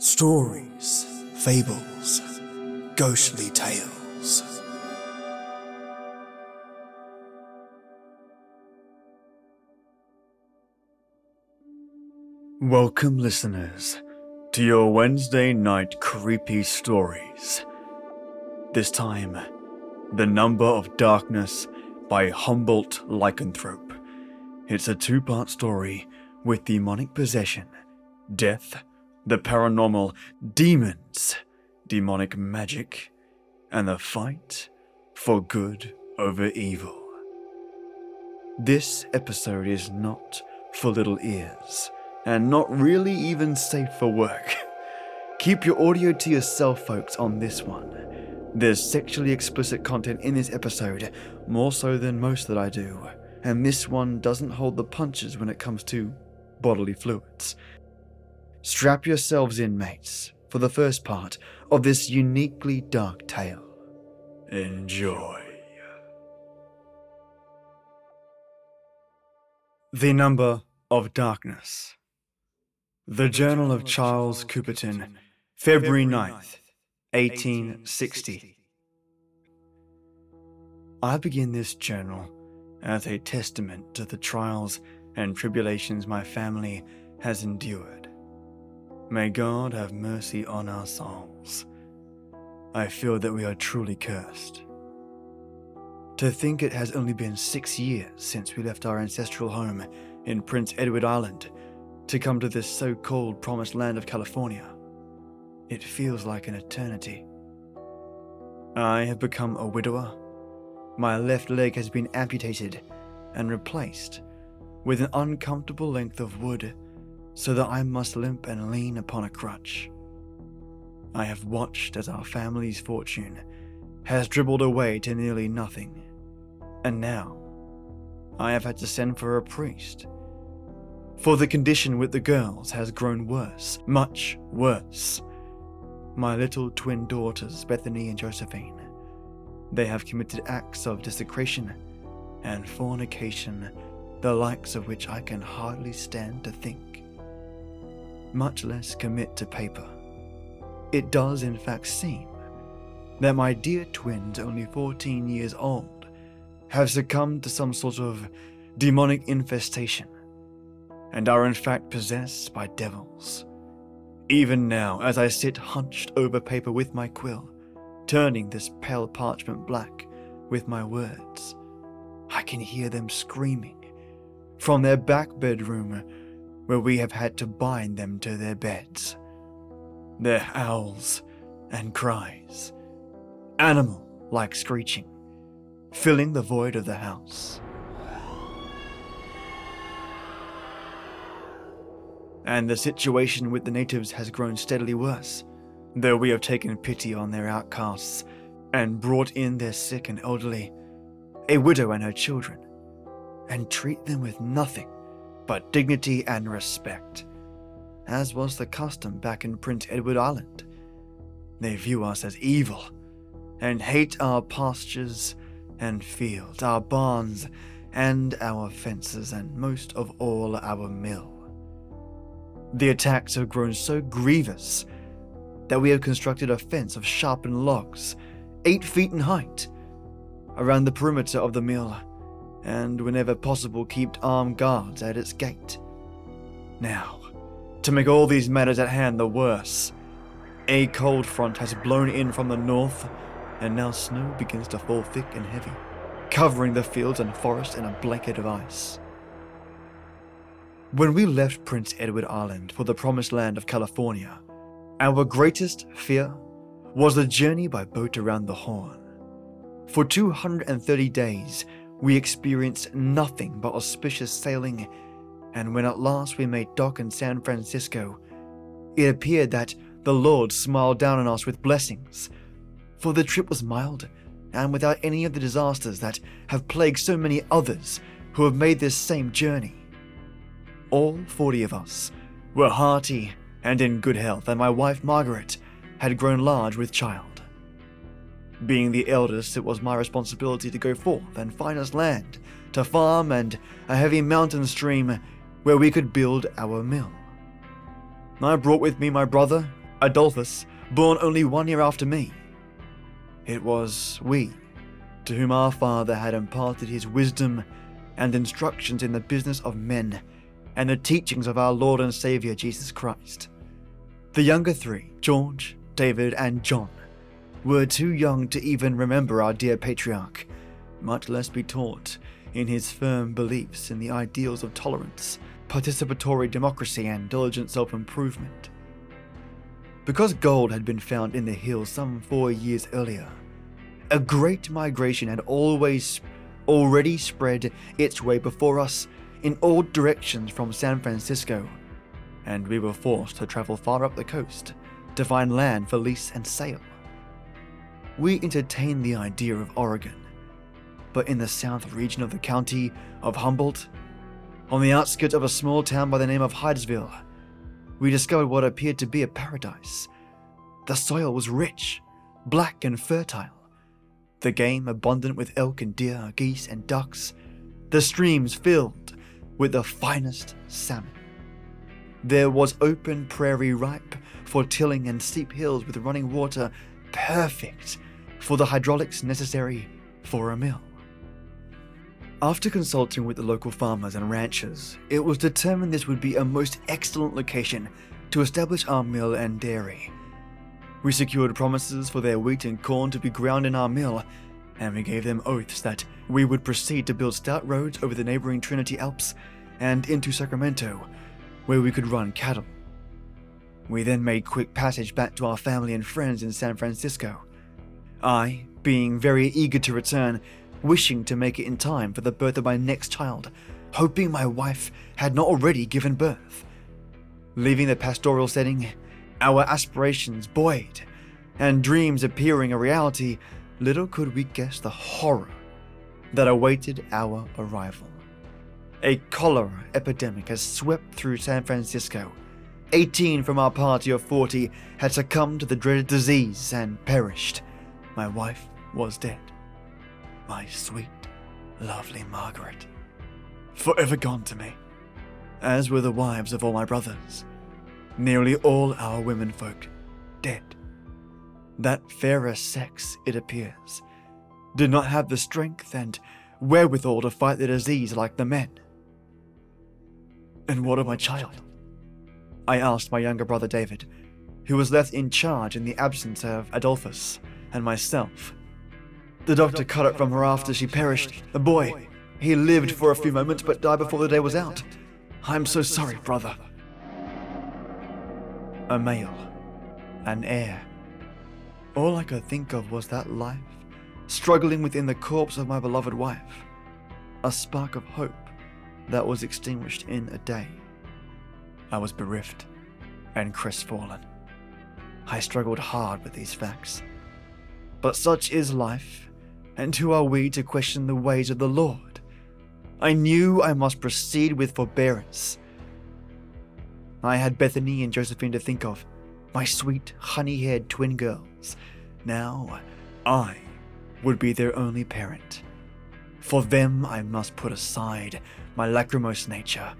Stories, fables, ghostly tales. Welcome, listeners, to your Wednesday night creepy stories. This time, The Number of Darkness by Humboldt Lycanthrope. It's a two part story with demonic possession, death, the paranormal, demons, demonic magic, and the fight for good over evil. This episode is not for little ears, and not really even safe for work. Keep your audio to yourself, folks, on this one. There's sexually explicit content in this episode, more so than most that I do, and this one doesn't hold the punches when it comes to bodily fluids. Strap yourselves in, mates, for the first part of this uniquely dark tale. Enjoy. The Number of Darkness. The Journal of Charles Coubertin, February 9th, 1860. I begin this journal as a testament to the trials and tribulations my family has endured. May God have mercy on our souls. I feel that we are truly cursed. To think it has only been six years since we left our ancestral home in Prince Edward Island to come to this so called promised land of California. It feels like an eternity. I have become a widower. My left leg has been amputated and replaced with an uncomfortable length of wood so that I must limp and lean upon a crutch. I have watched as our family's fortune has dribbled away to nearly nothing, and now I have had to send for a priest for the condition with the girls has grown worse, much worse. My little twin daughters, Bethany and Josephine, they have committed acts of desecration and fornication, the likes of which I can hardly stand to think, much less commit to paper. It does, in fact, seem that my dear twins, only 14 years old, have succumbed to some sort of demonic infestation and are in fact possessed by devils. Even now, as I sit hunched over paper with my quill, turning this pale parchment black with my words, I can hear them screaming from their back bedroom where we have had to bind them to their beds. Their howls and cries, animal like screeching, filling the void of the house. and the situation with the natives has grown steadily worse, though we have taken pity on their outcasts and brought in their sick and elderly, a widow and her children, and treat them with nothing but dignity and respect, as was the custom back in Prince Edward Island. They view us as evil and hate our pastures and fields, our barns and our fences, and most of all our mill. The attacks have grown so grievous that we have constructed a fence of sharpened logs, eight feet in height, around the perimeter of the mill, and whenever possible, kept armed guards at its gate. Now, to make all these matters at hand the worse, a cold front has blown in from the north, and now snow begins to fall thick and heavy, covering the fields and forest in a blanket of ice. When we left Prince Edward Island for the promised land of California, our greatest fear was the journey by boat around the Horn. For 230 days, we experienced nothing but auspicious sailing, and when at last we made dock in San Francisco, it appeared that the Lord smiled down on us with blessings, for the trip was mild and without any of the disasters that have plagued so many others who have made this same journey. All 40 of us were hearty and in good health, and my wife Margaret had grown large with child. Being the eldest, it was my responsibility to go forth and find us land, to farm and a heavy mountain stream where we could build our mill. I brought with me my brother, Adolphus, born only one year after me. It was we to whom our father had imparted his wisdom and instructions in the business of men and the teachings of our Lord and Saviour Jesus Christ. The younger three, George, David, and John, were too young to even remember our dear patriarch, much less be taught in his firm beliefs in the ideals of tolerance, participatory democracy, and diligent self improvement. Because gold had been found in the hills some four years earlier, a great migration had always already spread its way before us in all directions from San Francisco, and we were forced to travel far up the coast to find land for lease and sale. We entertained the idea of Oregon, but in the south region of the county of Humboldt, on the outskirts of a small town by the name of Hydesville, we discovered what appeared to be a paradise. The soil was rich, black, and fertile the game abundant with elk and deer, geese and ducks, the streams filled with the finest salmon. There was open prairie ripe for tilling and steep hills with running water perfect for the hydraulics necessary for a mill. After consulting with the local farmers and ranchers, it was determined this would be a most excellent location to establish our mill and dairy. We secured promises for their wheat and corn to be ground in our mill, and we gave them oaths that we would proceed to build stout roads over the neighboring Trinity Alps and into Sacramento, where we could run cattle. We then made quick passage back to our family and friends in San Francisco. I, being very eager to return, wishing to make it in time for the birth of my next child, hoping my wife had not already given birth. Leaving the pastoral setting, our aspirations buoyed, and dreams appearing a reality, little could we guess the horror that awaited our arrival. A cholera epidemic has swept through San Francisco. 18 from our party of 40 had succumbed to the dreaded disease and perished. My wife was dead. My sweet, lovely Margaret. Forever gone to me, as were the wives of all my brothers nearly all our womenfolk dead. That fairer sex, it appears, did not have the strength and wherewithal to fight the disease like the men. And what of my child? I asked my younger brother David, who was left in charge in the absence of Adolphus and myself. The doctor cut it from her after she perished. The boy, he lived for a few moments but died before the day was out. I'm so sorry, brother a male, an heir. All I could think of was that life, struggling within the corpse of my beloved wife, a spark of hope that was extinguished in a day. I was bereft and crestfallen. I struggled hard with these facts. But such is life, and who are we to question the ways of the Lord? I knew I must proceed with forbearance I had Bethany and Josephine to think of, my sweet, honey haired twin girls. Now, I would be their only parent. For them, I must put aside my lachrymose nature.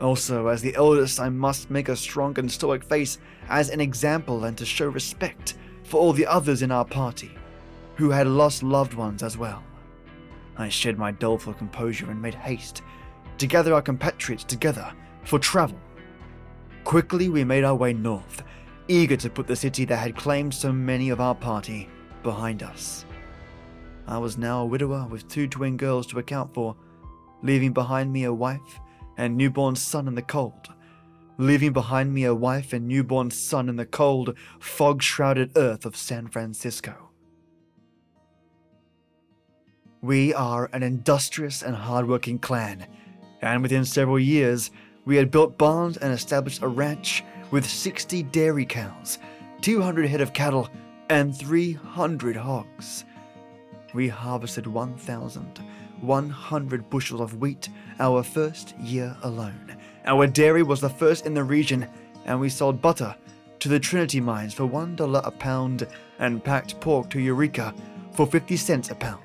Also, as the eldest, I must make a strong and stoic face as an example and to show respect for all the others in our party who had lost loved ones as well. I shed my doleful composure and made haste to gather our compatriots together for travel Quickly, we made our way north, eager to put the city that had claimed so many of our party behind us. I was now a widower with two twin girls to account for, leaving behind me a wife and newborn son in the cold. Leaving behind me a wife and newborn son in the cold, fog shrouded earth of San Francisco. We are an industrious and hardworking clan, and within several years, we had built barns and established a ranch with 60 dairy cows, 200 head of cattle, and 300 hogs. We harvested 1,100 bushels of wheat our first year alone. Our dairy was the first in the region, and we sold butter to the Trinity mines for $1 a pound and packed pork to Eureka for 50 cents a pound.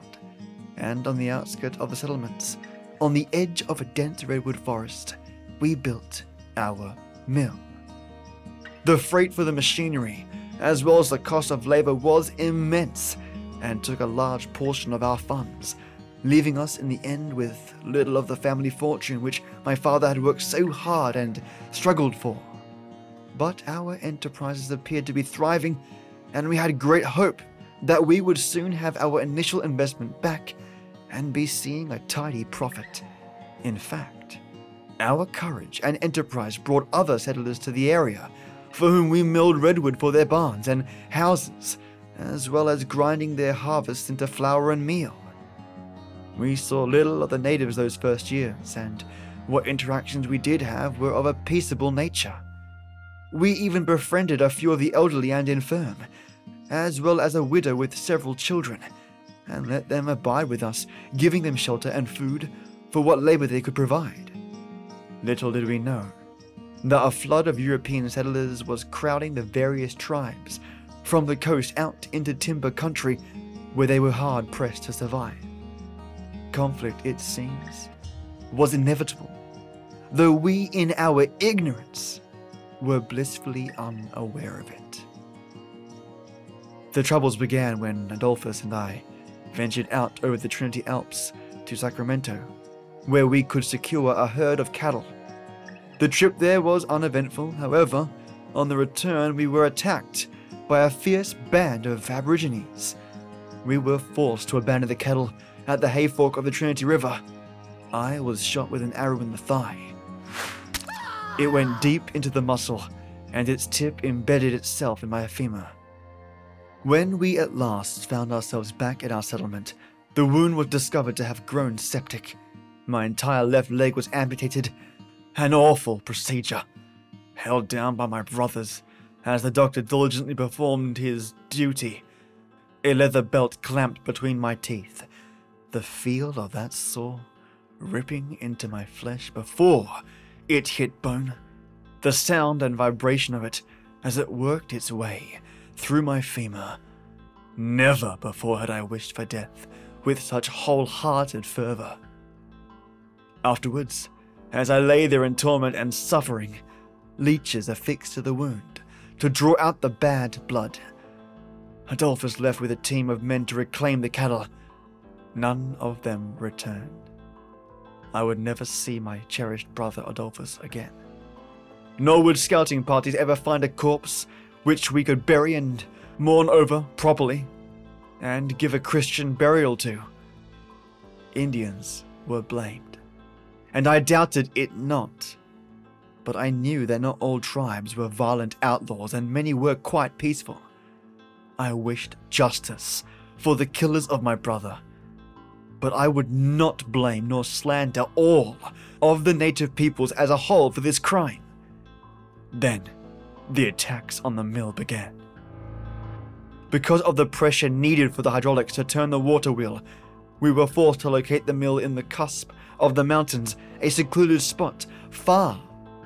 And on the outskirts of the settlements, on the edge of a dense redwood forest, we built our mill. The freight for the machinery, as well as the cost of labor, was immense and took a large portion of our funds, leaving us in the end with little of the family fortune which my father had worked so hard and struggled for. But our enterprises appeared to be thriving, and we had great hope that we would soon have our initial investment back and be seeing a tidy profit. In fact, our courage and enterprise brought other settlers to the area, for whom we milled redwood for their barns and houses, as well as grinding their harvests into flour and meal. We saw little of the natives those first years, and what interactions we did have were of a peaceable nature. We even befriended a few of the elderly and infirm, as well as a widow with several children, and let them abide with us, giving them shelter and food for what labor they could provide. Little did we know that a flood of European settlers was crowding the various tribes from the coast out into timber country where they were hard pressed to survive. Conflict, it seems, was inevitable, though we, in our ignorance, were blissfully unaware of it. The troubles began when Adolphus and I ventured out over the Trinity Alps to Sacramento, where we could secure a herd of cattle. The trip there was uneventful, however, on the return we were attacked by a fierce band of Aborigines. We were forced to abandon the cattle at the hayfork of the Trinity River. I was shot with an arrow in the thigh. It went deep into the muscle, and its tip embedded itself in my femur. When we at last found ourselves back at our settlement, the wound was discovered to have grown septic. My entire left leg was amputated. An awful procedure. Held down by my brothers as the doctor diligently performed his duty. A leather belt clamped between my teeth. The feel of that saw ripping into my flesh before it hit bone. The sound and vibration of it as it worked its way through my femur. Never before had I wished for death with such wholehearted fervor. Afterwards, as I lay there in torment and suffering, leeches affixed to the wound to draw out the bad blood. Adolphus left with a team of men to reclaim the cattle. None of them returned. I would never see my cherished brother Adolphus again. Nor would scouting parties ever find a corpse which we could bury and mourn over properly and give a Christian burial to. Indians were blamed, and I doubted it not. But I knew that not all tribes were violent outlaws and many were quite peaceful. I wished justice for the killers of my brother, but I would not blame nor slander all of the native peoples as a whole for this crime. Then, the attacks on the mill began. Because of the pressure needed for the hydraulics to turn the water wheel, we were forced to locate the mill in the cusp of the mountains, a secluded spot far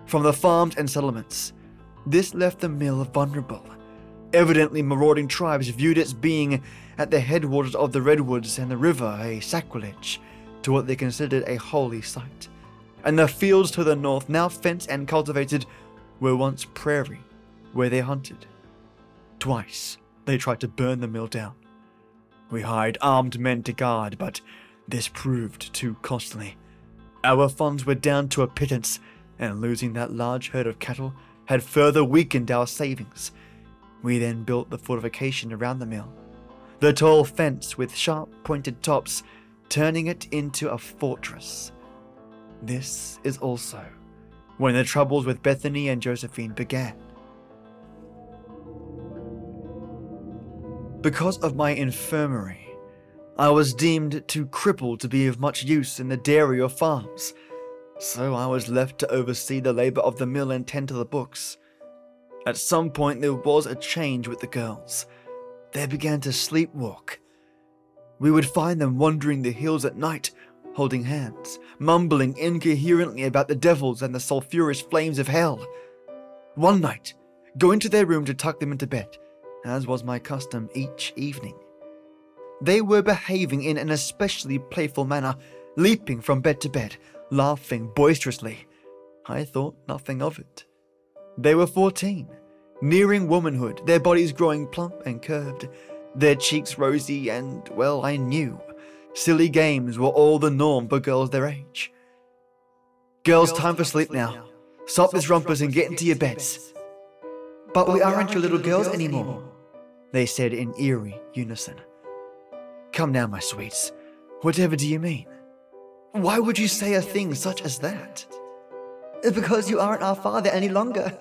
from the farms and settlements. This left the mill vulnerable. Evidently, marauding tribes viewed its being at the headwaters of the redwoods and the river a sacrilege to what they considered a holy site. And the fields to the north, now fenced and cultivated, were once prairie where they hunted. Twice they tried to burn the mill down. We hired armed men to guard, but this proved too costly. Our funds were down to a pittance, and losing that large herd of cattle had further weakened our savings. We then built the fortification around the mill, the tall fence with sharp pointed tops, turning it into a fortress. This is also when the troubles with Bethany and Josephine began. Because of my infirmary, I was deemed too crippled to be of much use in the dairy or farms, so I was left to oversee the labor of the mill and tend to the books. At some point, there was a change with the girls. They began to sleepwalk. We would find them wandering the hills at night, holding hands, mumbling incoherently about the devils and the sulphurous flames of hell. One night, going to their room to tuck them into bed, as was my custom each evening. They were behaving in an especially playful manner, leaping from bed to bed, laughing boisterously. I thought nothing of it. They were fourteen, Nearing womanhood, their bodies growing plump and curved, their cheeks rosy, and, well, I knew. Silly games were all the norm for girls their age. Girls, time for sleep now. Stop this rumpus and get into your beds. But we aren't your little girls anymore, they said in eerie unison. Come now, my sweets. Whatever do you mean? Why would you say a thing such as that? Because you aren't our father any longer.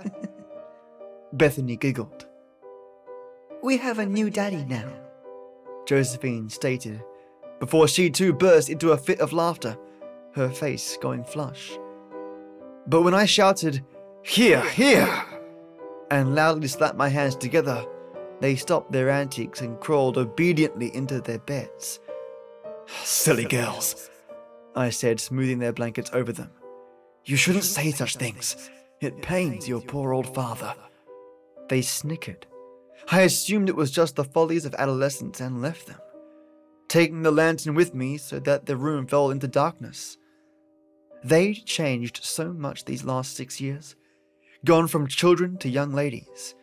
Bethany giggled. We have a new daddy now, Josephine stated, before she too burst into a fit of laughter, her face going flush. But when I shouted, Here, here! and loudly slapped my hands together, they stopped their antics and crawled obediently into their beds. Silly girls, I said, smoothing their blankets over them. You shouldn't say such things. It pains your poor old father. They snickered. I assumed it was just the follies of adolescence and left them, taking the lantern with me so that the room fell into darkness. They'd changed so much these last six years, gone from children to young ladies.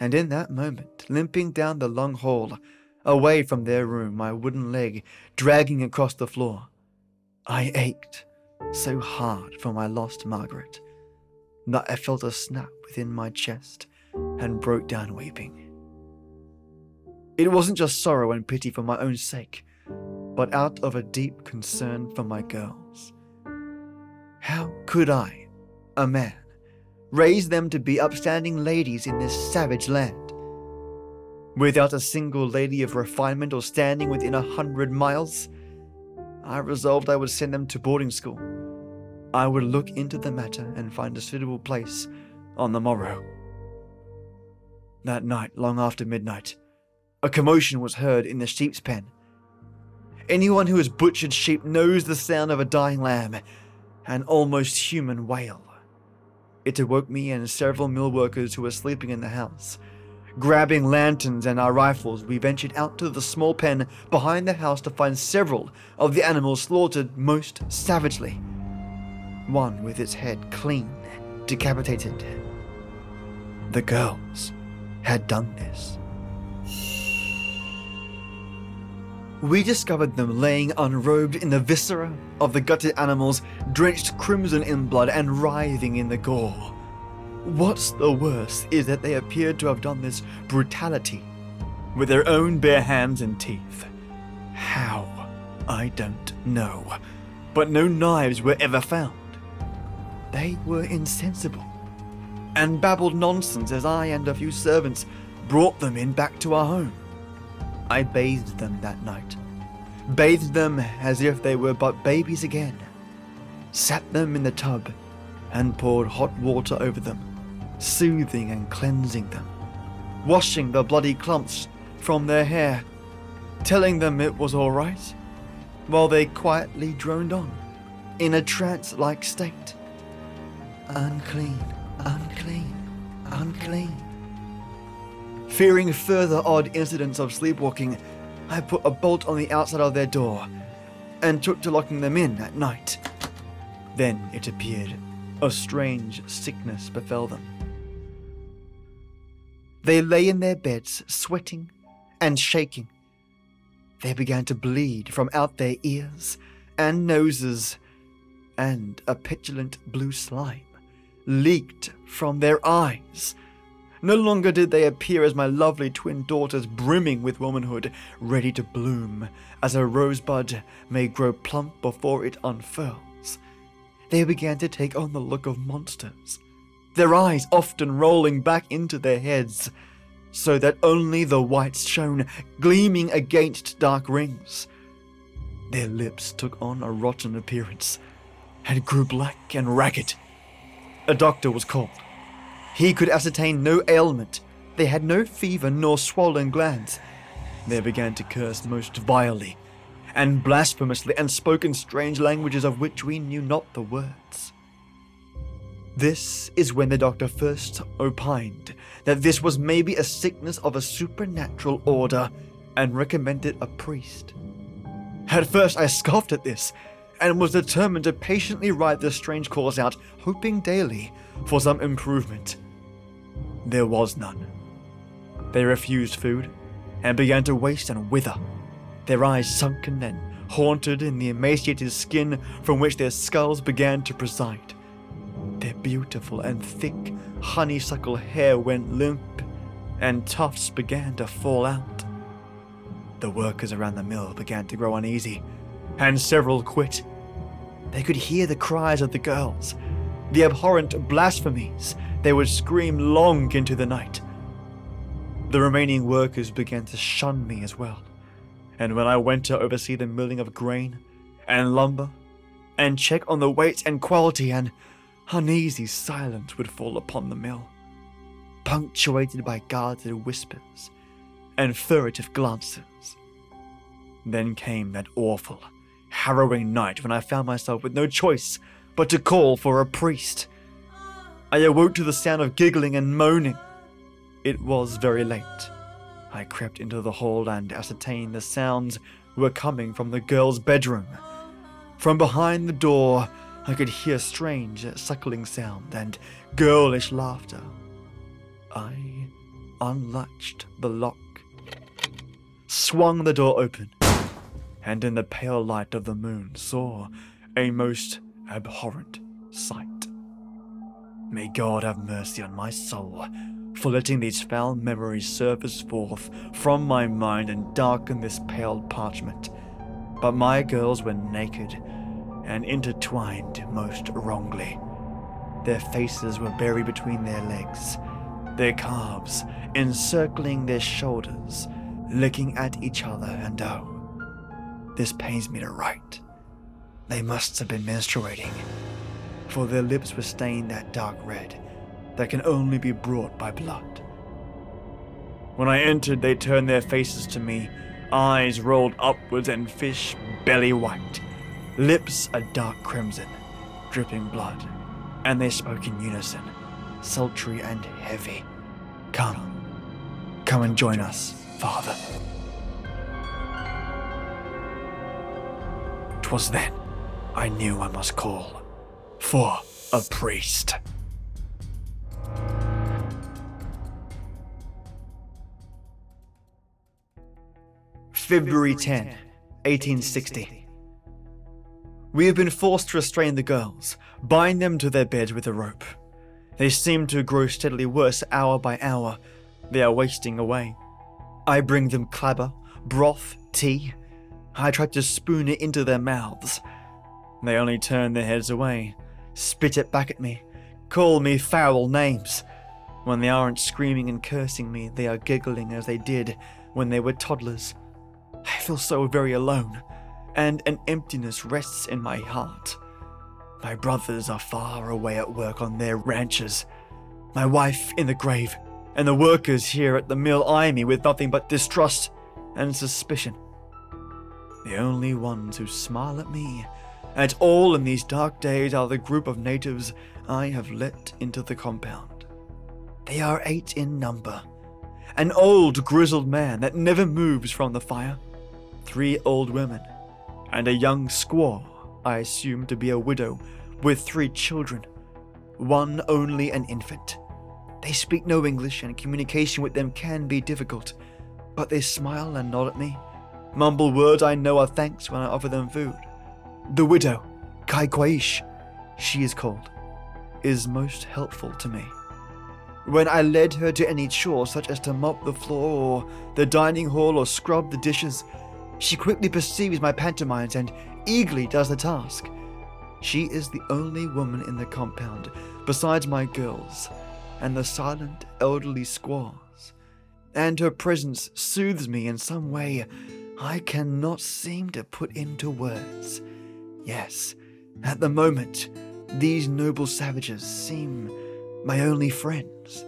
And in that moment, limping down the long hall, away from their room, my wooden leg dragging across the floor, I ached so hard for my lost Margaret that I felt a snap within my chest and broke down weeping. It wasn't just sorrow and pity for my own sake, but out of a deep concern for my girls. How could I, a man, raise them to be upstanding ladies in this savage land? Without a single lady of refinement or standing within a hundred miles, I resolved I would send them to boarding school. I would look into the matter and find a suitable place on the morrow. That night, long after midnight, a commotion was heard in the sheep's pen. Anyone who has butchered sheep knows the sound of a dying lamb, an almost human wail. It awoke me and several mill workers who were sleeping in the house. Grabbing lanterns and our rifles, we ventured out to the small pen behind the house to find several of the animals slaughtered most savagely. One with its head clean decapitated. The girls had done this. We discovered them laying unrobed in the viscera of the gutted animals, drenched crimson in blood and writhing in the gore. What's the worst is that they appeared to have done this brutality with their own bare hands and teeth. How? I don't know. But no knives were ever found. They were insensible and babbled nonsense as I and a few servants brought them in back to our home. I bathed them that night, bathed them as if they were but babies again, sat them in the tub, and poured hot water over them, soothing and cleansing them, washing the bloody clumps from their hair, telling them it was all right, while they quietly droned on, in a trance like state. Unclean, unclean, unclean. Fearing further odd incidents of sleepwalking, I put a bolt on the outside of their door and took to locking them in at night. Then it appeared a strange sickness befell them. They lay in their beds, sweating and shaking. They began to bleed from out their ears and noses, and a petulant blue slime leaked from their eyes. No longer did they appear as my lovely twin daughters, brimming with womanhood, ready to bloom, as a rosebud may grow plump before it unfurls. They began to take on the look of monsters, their eyes often rolling back into their heads, so that only the whites shone, gleaming against dark rings. Their lips took on a rotten appearance, and grew black and ragged. A doctor was called. He could ascertain no ailment. They had no fever nor swollen glands. They began to curse most vilely and blasphemously and spoke in strange languages of which we knew not the words. This is when the doctor first opined that this was maybe a sickness of a supernatural order and recommended a priest. At first I scoffed at this and was determined to patiently ride the strange cause out, hoping daily for some improvement. there was none. They refused food and began to waste and wither, their eyes sunken and haunted in the emaciated skin from which their skulls began to preside. Their beautiful and thick honeysuckle hair went limp, and tufts began to fall out. The workers around the mill began to grow uneasy, and several quit. They could hear the cries of the girls, the abhorrent blasphemies they would scream long into the night. The remaining workers began to shun me as well, and when I went to oversee the milling of grain and lumber and check on the weight and quality, an uneasy silence would fall upon the mill, punctuated by guarded whispers and furtive glances. Then came that awful, harrowing night when I found myself with no choice but to call for a priest. I awoke to the sound of giggling and moaning. It was very late. I crept into the hall and ascertained the sounds were coming from the girl's bedroom. From behind the door, I could hear strange suckling sound and girlish laughter. I unlatched the lock, swung the door open, and in the pale light of the moon saw a most abhorrent sight. May God have mercy on my soul for letting these foul memories surface forth from my mind and darken this pale parchment. But my girls were naked and intertwined most wrongly. Their faces were buried between their legs, their calves encircling their shoulders, looking at each other, and oh, this pains me to write. They must have been menstruating, for their lips were stained that dark red that can only be brought by blood. When I entered, they turned their faces to me, eyes rolled upwards and fish belly white, lips a dark crimson, dripping blood, and they spoke in unison, sultry and heavy. Come, come and join us, Father. 'Twas then I knew I must call for a priest. February 10, 1860. We have been forced to restrain the girls, bind them to their beds with a rope. They seem to grow steadily worse hour by hour. They are wasting away. I bring them clabber, broth, tea. I try to spoon it into their mouths. They only turn their heads away, spit it back at me, call me foul names. When they aren't screaming and cursing me, they are giggling as they did when they were toddlers. I feel so very alone, and an emptiness rests in my heart. My brothers are far away at work on their ranches, my wife in the grave, and the workers here at the mill eye me with nothing but distrust and suspicion. The only ones who smile at me at all in these dark days are the group of natives I have let into the compound. They are eight in number. An old grizzled man that never moves from the fire, three old women, and a young squaw, I assume to be a widow, with three children, one only an infant. They speak no English, and communication with them can be difficult, but they smile and nod at me, mumble words I know are thanks when I offer them food. The widow, Kai Kwaish, she is called, is most helpful to me. When I led her to any chore, such as to mop the floor or the dining hall or scrub the dishes, she quickly perceives my pantomimes and eagerly does the task. She is the only woman in the compound, besides my girls, and the silent elderly squaws, and her presence soothes me in some way I cannot seem to put into words. Yes, at the moment, these noble savages seem my only friends.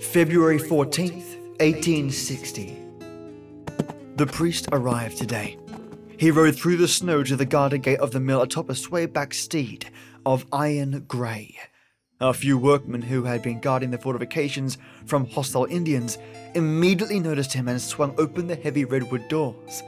February 14th, 1860. The priest arrived today. He rode through the snow to the garden gate of the mill atop a sway-back steed of iron grey. A few workmen who had been guarding the fortifications from hostile Indians immediately noticed him and swung open the heavy redwood doors.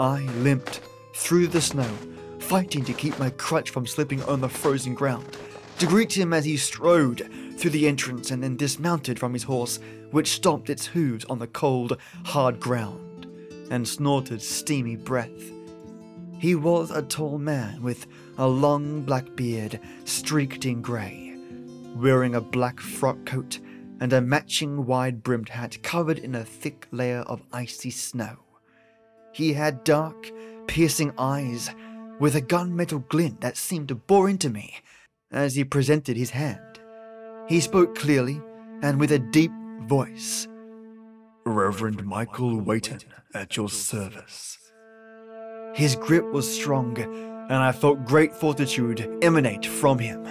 I limped through the snow, fighting to keep my crutch from slipping on the frozen ground, to greet him as he strode through the entrance and then dismounted from his horse, which stomped its hooves on the cold, hard ground and snorted steamy breath. He was a tall man with a long black beard streaked in grey, wearing a black frock coat and a matching wide brimmed hat covered in a thick layer of icy snow. He had dark, piercing eyes with a gunmetal glint that seemed to bore into me as he presented his hand. He spoke clearly and with a deep voice. Reverend Michael Wayton, at your service. His grip was strong, and I felt great fortitude emanate from him.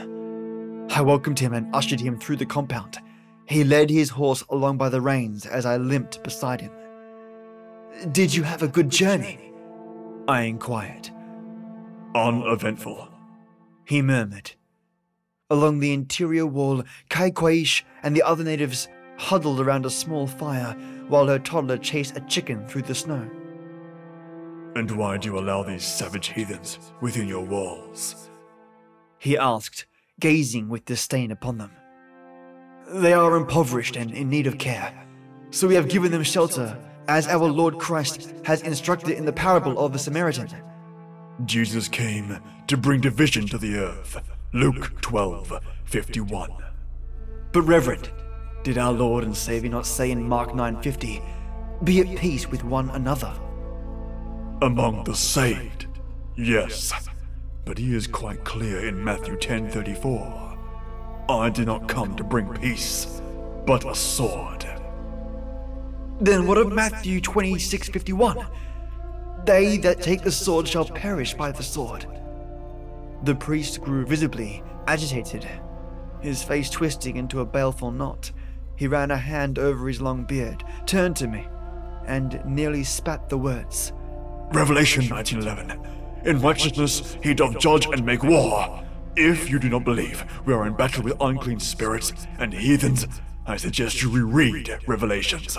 I welcomed him and ushered him through the compound. He led his horse along by the reins as I limped beside him. Did you have a good journey? I inquired. Uneventful. He murmured. Along the interior wall, Kai Kwaish and the other natives huddled around a small fire while her toddler chased a chicken through the snow. And why do you allow these savage heathens within your walls? He asked, gazing with disdain upon them. They are impoverished and in need of care, so we have given them shelter, as our Lord Christ has instructed in the parable of the Samaritan. Jesus came to bring division to the earth. Luke 12 51. But, Reverend, did our Lord and Savior not say in Mark 9:50, "Be at peace with one another"? Among the saved, yes, but he is quite clear in Matthew 10:34. I did not come to bring peace, but a sword. Then what of Matthew 26:51? They that take the sword shall perish by the sword. The priest grew visibly agitated, his face twisting into a baleful knot. He ran a hand over his long beard, turned to me, and nearly spat the words. Revelation 19:11. In righteousness he doth judge and make war. If you do not believe we are in battle with unclean spirits and heathens, I suggest you reread Revelations.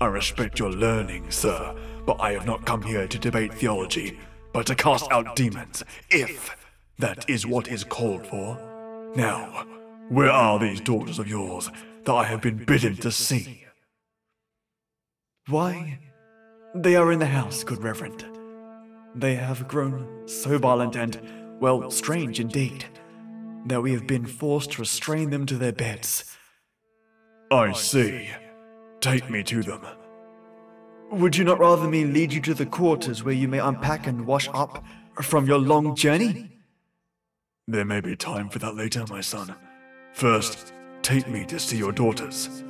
I respect your learning, sir, but I have not come here to debate theology, but to cast out demons, if that is what is called for. Now, where are these daughters of yours that I have been bidden to see? Why, they are in the house, good Reverend. They have grown so violent and, well, strange indeed, that we have been forced to restrain them to their beds. I see. Take me to them. Would you not rather me lead you to the quarters where you may unpack and wash up from your long journey? There may be time for that later, my son. First, take me to see your daughters.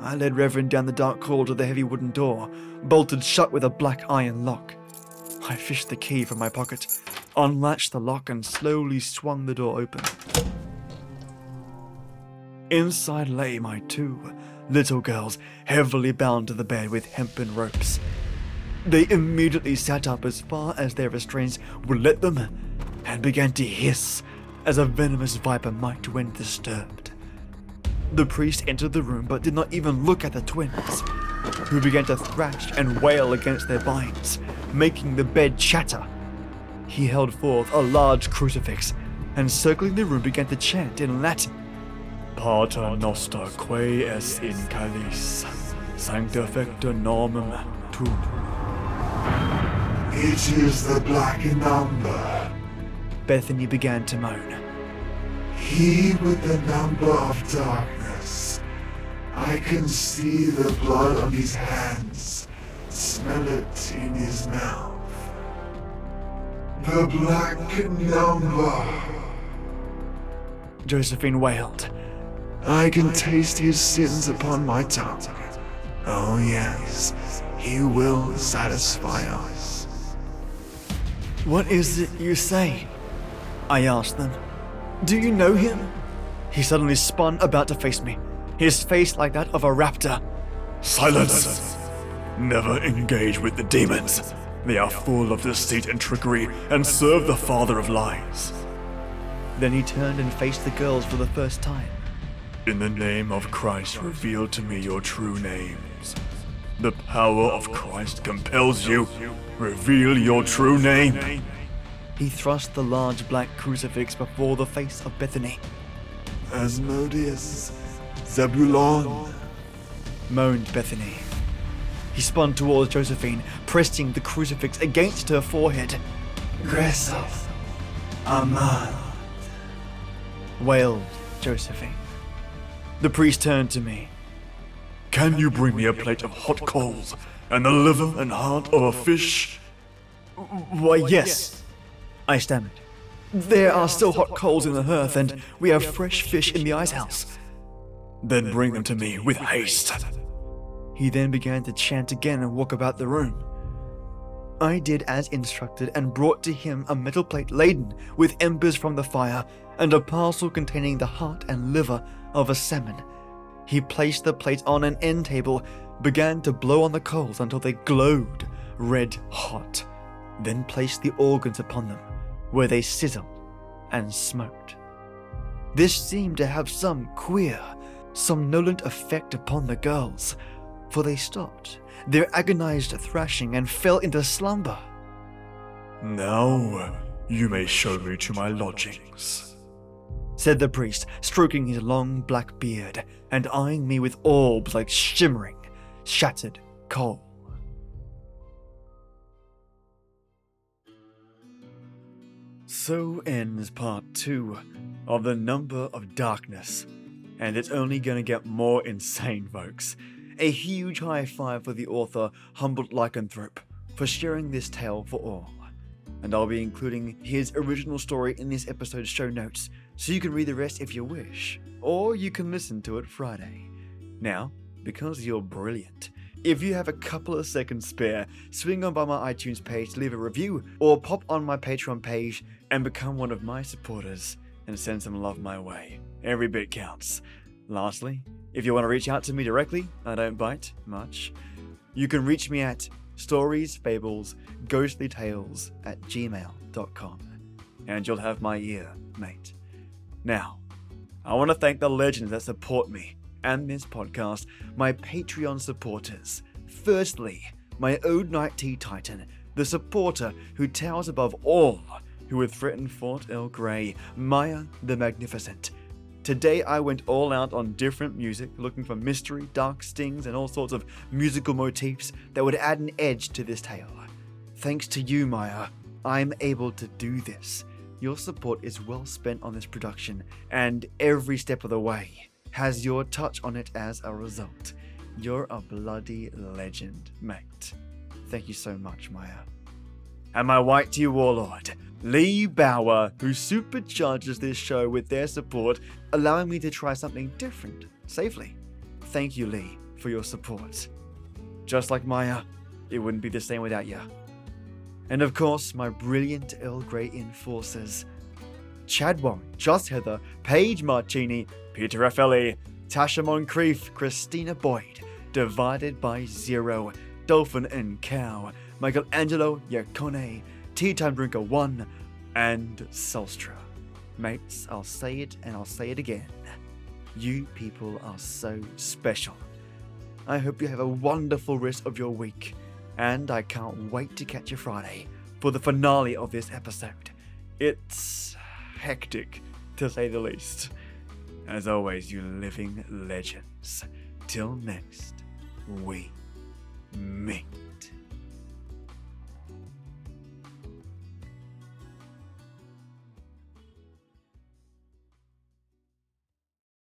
I led Reverend down the dark hall to the heavy wooden door, bolted shut with a black iron lock. I fished the key from my pocket, unlatched the lock, and slowly swung the door open. Inside lay my two little girls, heavily bound to the bed with hempen ropes. They immediately sat up as far as their restraints would let them and began to hiss as a venomous viper might when disturbed. The priest entered the room but did not even look at the twins, who began to thrash and wail against their binds, making the bed chatter. He held forth a large crucifix and circling the room began to chant in Latin. Pater noster quae es in calis, sanctificta nomen tuum. It is the black number. Bethany began to moan. He with the number of darkness. I can see the blood on his hands, smell it in his mouth. The black number. Josephine wailed. I can taste his sins upon my tongue. Oh, yes, he will satisfy us. What is it you say? I asked them. Do you know him? He suddenly spun about to face me, his face like that of a raptor. Silence! Never engage with the demons. They are full of deceit and trickery and serve the father of lies. Then he turned and faced the girls for the first time. In the name of Christ, reveal to me your true names. The power of Christ compels you. Reveal your true name. He thrust the large black crucifix before the face of Bethany. Asmodeus, Zebulon, moaned Bethany. He spun towards Josephine, pressing the crucifix against her forehead. Gresos, Aman, wailed Josephine. The priest turned to me. Can you bring me a plate of hot coals and the liver and heart of a fish? Why, yes, I stammered. There are still hot coals in the hearth, and we have fresh fish in the ice house. Then bring them to me with haste. He then began to chant again and walk about the room. I did as instructed and brought to him a metal plate laden with embers from the fire and a parcel containing the heart and liver of a salmon. He placed the plate on an end table, began to blow on the coals until they glowed red hot, then placed the organs upon them, where they sizzled and smoked. This seemed to have some queer, somnolent effect upon the girls, for they stopped their agonized thrashing and fell into slumber. Now you may show me to my lodgings, said the priest, stroking his long black beard and eyeing me with orbs like shimmering, shattered coal. So ends part two of The Number of Darkness, and it's only gonna get more insane, folks. A huge high five for the author Humboldt Lycanthrope for sharing this tale for all. And I'll be including his original story in this episode's show notes, so you can read the rest if you wish, or you can listen to it Friday. Now, because you're brilliant, if you have a couple of seconds spare, swing on by my iTunes page leave a review, or pop on my Patreon page and become one of my supporters and send some love my way. Every bit counts. Lastly, if you want to reach out to me directly, I don't bite much. You can reach me at stories, fables, ghostly tales at gmail.com. And you'll have my ear, mate. Now, I want to thank the legends that support me and this podcast, my Patreon supporters. Firstly, my Ode Night Tea Titan, the supporter who towers above all, who would threatened Fort El Grey, Mayah the Magnificent. Today I went all out on different music, looking for mystery, dark stings, and all sorts of musical motifs that would add an edge to this tale. Thanks to you, Mayah, I'm able to do this. Your support is well spent on this production, and every step of the way has your touch on it as a result. You're a bloody legend, mate. Thank you so much, Mayah. And my White Tea Warlord, Lee Bower, who supercharges this show with their support, allowing me to try something different safely. Thank you, Lee, for your support. Just like Mayah, it wouldn't be the same without you. And of course, my brilliant Earl Grey enforcers Chad Warren, Joss Heather, Page Marchini, Peter Raffaelli, Tasha Moncrief, Christina Boyd, Divided by Zero, Dolphin and Cow, Michael Angelo Yacone, Tea Time Drinker 1, and Sulstra. Mates, I'll say it and I'll say it again. You people are so special. I hope you have a wonderful rest of your week, and I can't wait to catch you Friday for the finale of this episode. It's hectic, to say the least. As always, you living legends. Till next, we meet.